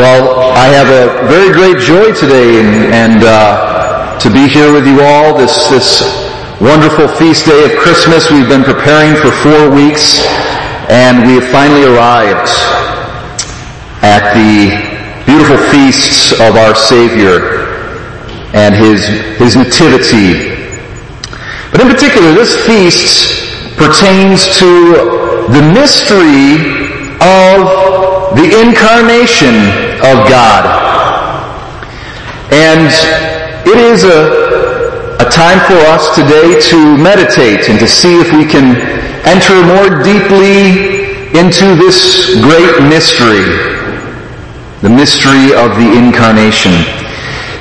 Well, I have a very great joy today and, and uh, to be here with you all this, this wonderful feast day of Christmas. We've been preparing for four weeks and we have finally arrived at the beautiful feasts of our Savior and His, His nativity. But in particular, this feast pertains to the mystery of the incarnation of God. And it is a, a time for us today to meditate and to see if we can enter more deeply into this great mystery, the mystery of the incarnation.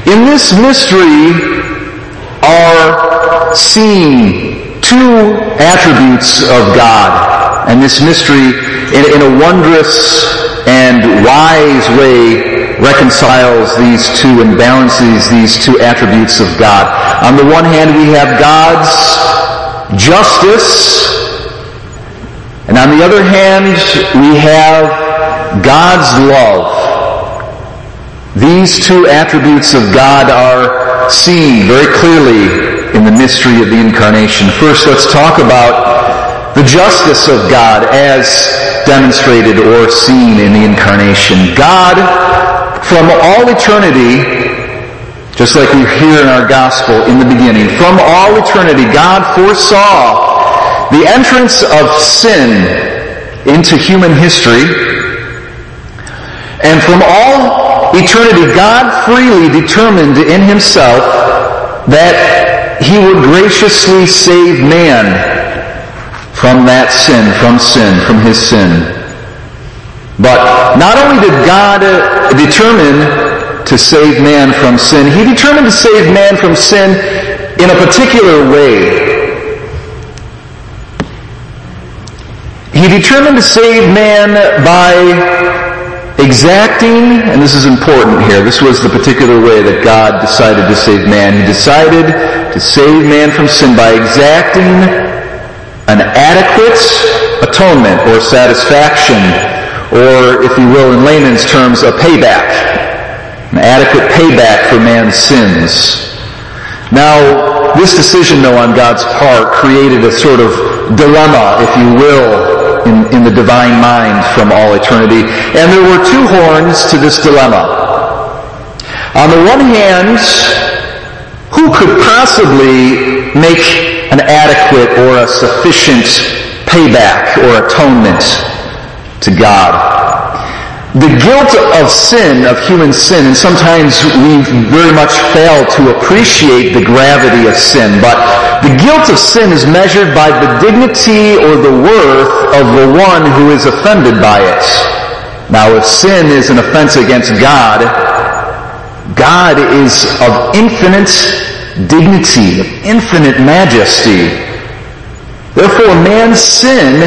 In this mystery are seen two attributes of God. And this mystery, in, in a wondrous and wise way reconciles these two and balances these two attributes of God. On the one hand, we have God's justice, and on the other hand, we have God's love. These two attributes of God are seen very clearly in the mystery of the incarnation. First, let's talk about justice of God as demonstrated or seen in the incarnation. God, from all eternity, just like we hear in our gospel in the beginning, from all eternity, God foresaw the entrance of sin into human history. And from all eternity, God freely determined in himself that he would graciously save man from that sin, from sin, from his sin. But not only did God uh, determine to save man from sin, he determined to save man from sin in a particular way. He determined to save man by exacting, and this is important here, this was the particular way that God decided to save man. He decided to save man from sin by exacting an adequate atonement or satisfaction, or if you will, in layman's terms, a payback. An adequate payback for man's sins. Now, this decision, though, on God's part created a sort of dilemma, if you will, in, in the divine mind from all eternity. And there were two horns to this dilemma. On the one hand, who could possibly make an adequate or a sufficient payback or atonement to God. The guilt of sin, of human sin, and sometimes we very much fail to appreciate the gravity of sin, but the guilt of sin is measured by the dignity or the worth of the one who is offended by it. Now, if sin is an offense against God, God is of infinite dignity, of infinite majesty. Therefore, man's sin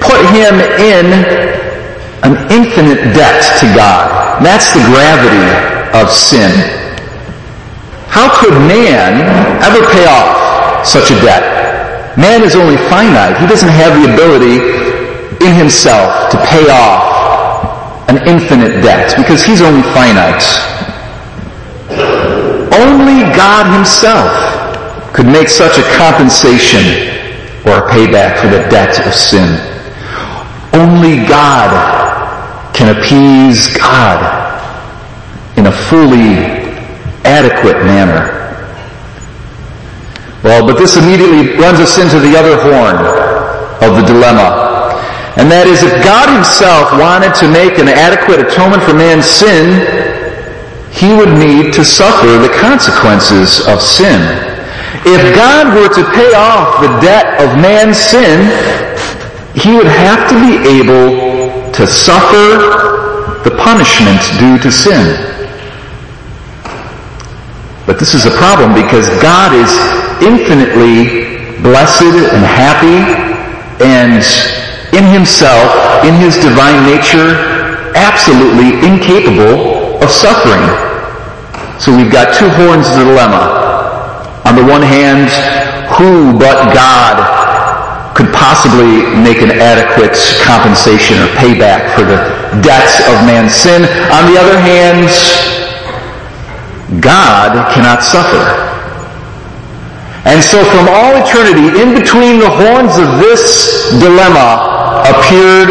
put him in an infinite debt to God. That's the gravity of sin. How could man ever pay off such a debt? Man is only finite. He doesn't have the ability in himself to pay off an infinite debt because he's only finite. Only God himself could make such a compensation or a payback for the debt of sin. Only God can appease God in a fully adequate manner. Well, but this immediately runs us into the other horn of the dilemma. And that is if God himself wanted to make an adequate atonement for man's sin, he would need to suffer the consequences of sin. If God were to pay off the debt of man's sin, he would have to be able to suffer the punishment due to sin. But this is a problem because God is infinitely blessed and happy and in himself, in his divine nature, absolutely incapable of suffering. So we've got two horns of the dilemma. On the one hand, who but God could possibly make an adequate compensation or payback for the debts of man's sin. On the other hand, God cannot suffer. And so from all eternity, in between the horns of this dilemma appeared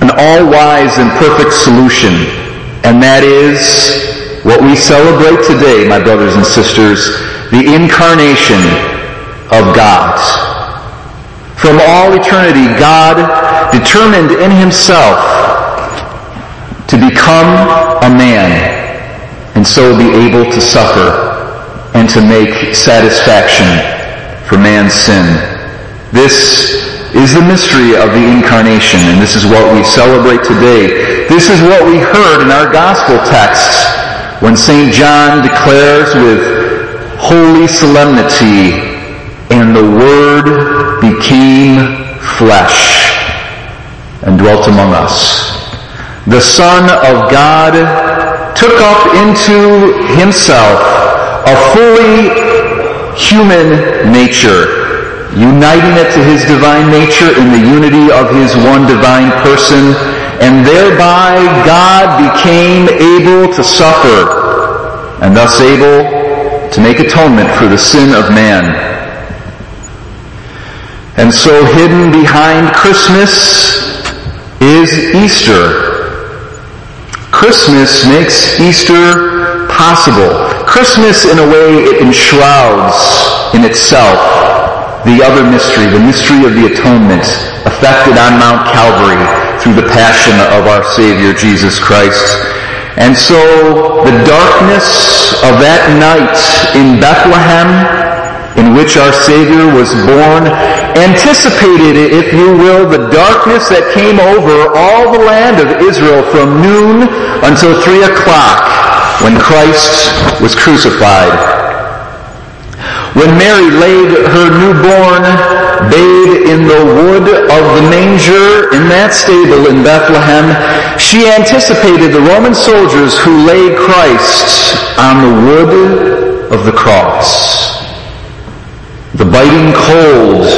an all-wise and perfect solution. And that is what we celebrate today, my brothers and sisters, the incarnation of God. From all eternity, God determined in himself to become a man and so be able to suffer and to make satisfaction for man's sin. This is the mystery of the incarnation and this is what we celebrate today. This is what we heard in our gospel texts when St. John declares with holy solemnity, and the Word became flesh and dwelt among us. The Son of God took up into himself a fully human nature, uniting it to his divine nature in the unity of his one divine person, and thereby God became able to suffer, and thus able to make atonement for the sin of man. And so hidden behind Christmas is Easter. Christmas makes Easter possible. Christmas, in a way, it enshrouds in itself the other mystery, the mystery of the atonement effected on Mount Calvary through the passion of our Savior Jesus Christ. And so the darkness of that night in Bethlehem in which our Savior was born, anticipated, if you will, the darkness that came over all the land of Israel from noon until three o'clock when Christ was crucified. When Mary laid her newborn babe in the wood of the manger in that stable in Bethlehem, she anticipated the Roman soldiers who laid Christ on the wood of the cross. The biting cold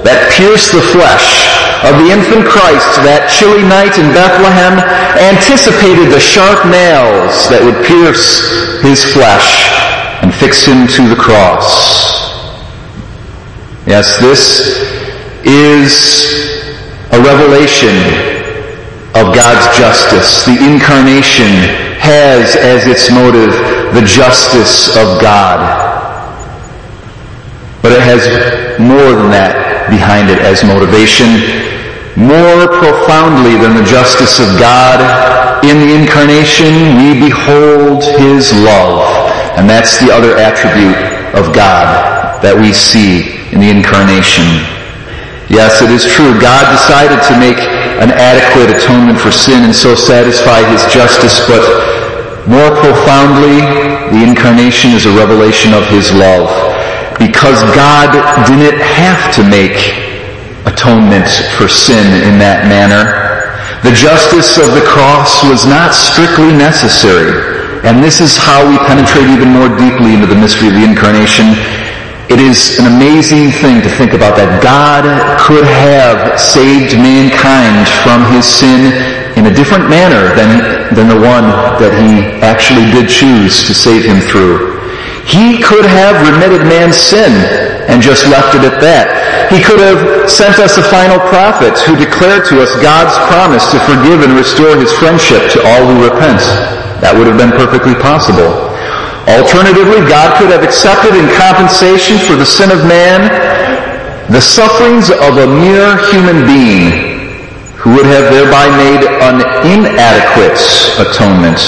that pierced the flesh of the infant Christ that chilly night in Bethlehem anticipated the sharp nails that would pierce his flesh fix him to the cross. Yes, this is a revelation of God's justice. The incarnation has as its motive the justice of God. But it has more than that behind it as motivation. More profoundly than the justice of God, in the incarnation we behold His love. And that's the other attribute of God that we see in the incarnation. Yes, it is true. God decided to make an adequate atonement for sin and so satisfy His justice, but more profoundly, the incarnation is a revelation of His love because God didn't have to make atonement for sin in that manner. The justice of the cross was not strictly necessary. And this is how we penetrate even more deeply into the mystery of the incarnation. It is an amazing thing to think about that God could have saved mankind from his sin in a different manner than, than the one that he actually did choose to save him through. He could have remitted man's sin and just left it at that. He could have sent us a final prophet who declared to us God's promise to forgive and restore his friendship to all who repent. That would have been perfectly possible. Alternatively, God could have accepted in compensation for the sin of man the sufferings of a mere human being who would have thereby made an inadequate atonement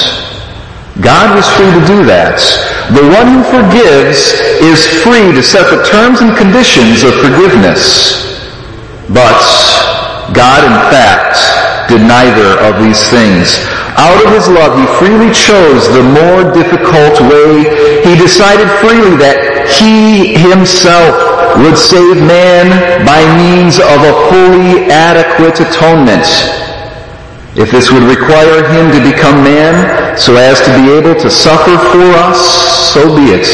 God was free to do that. The one who forgives is free to set the terms and conditions of forgiveness. But God, in fact, did neither of these things. Out of his love, he freely chose the more difficult way. He decided freely that he himself would save man by means of a fully adequate atonement. If this would require him to become man so as to be able to suffer for us, so be it.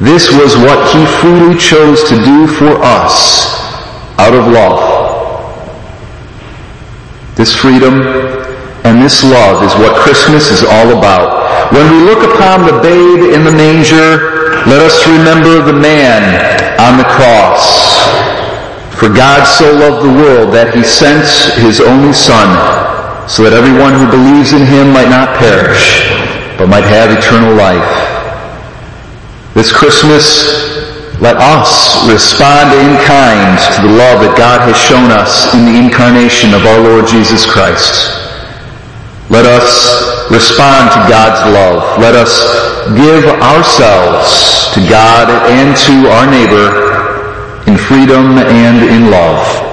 This was what he freely chose to do for us out of love. This freedom and this love is what Christmas is all about. When we look upon the babe in the manger, let us remember the man on the cross. For God so loved the world that he sent his only Son, so that everyone who believes in him might not perish, but might have eternal life. This Christmas, let us respond in kind to the love that God has shown us in the incarnation of our Lord Jesus Christ. Let us respond to God's love. Let us give ourselves to God and to our neighbor freedom and in love.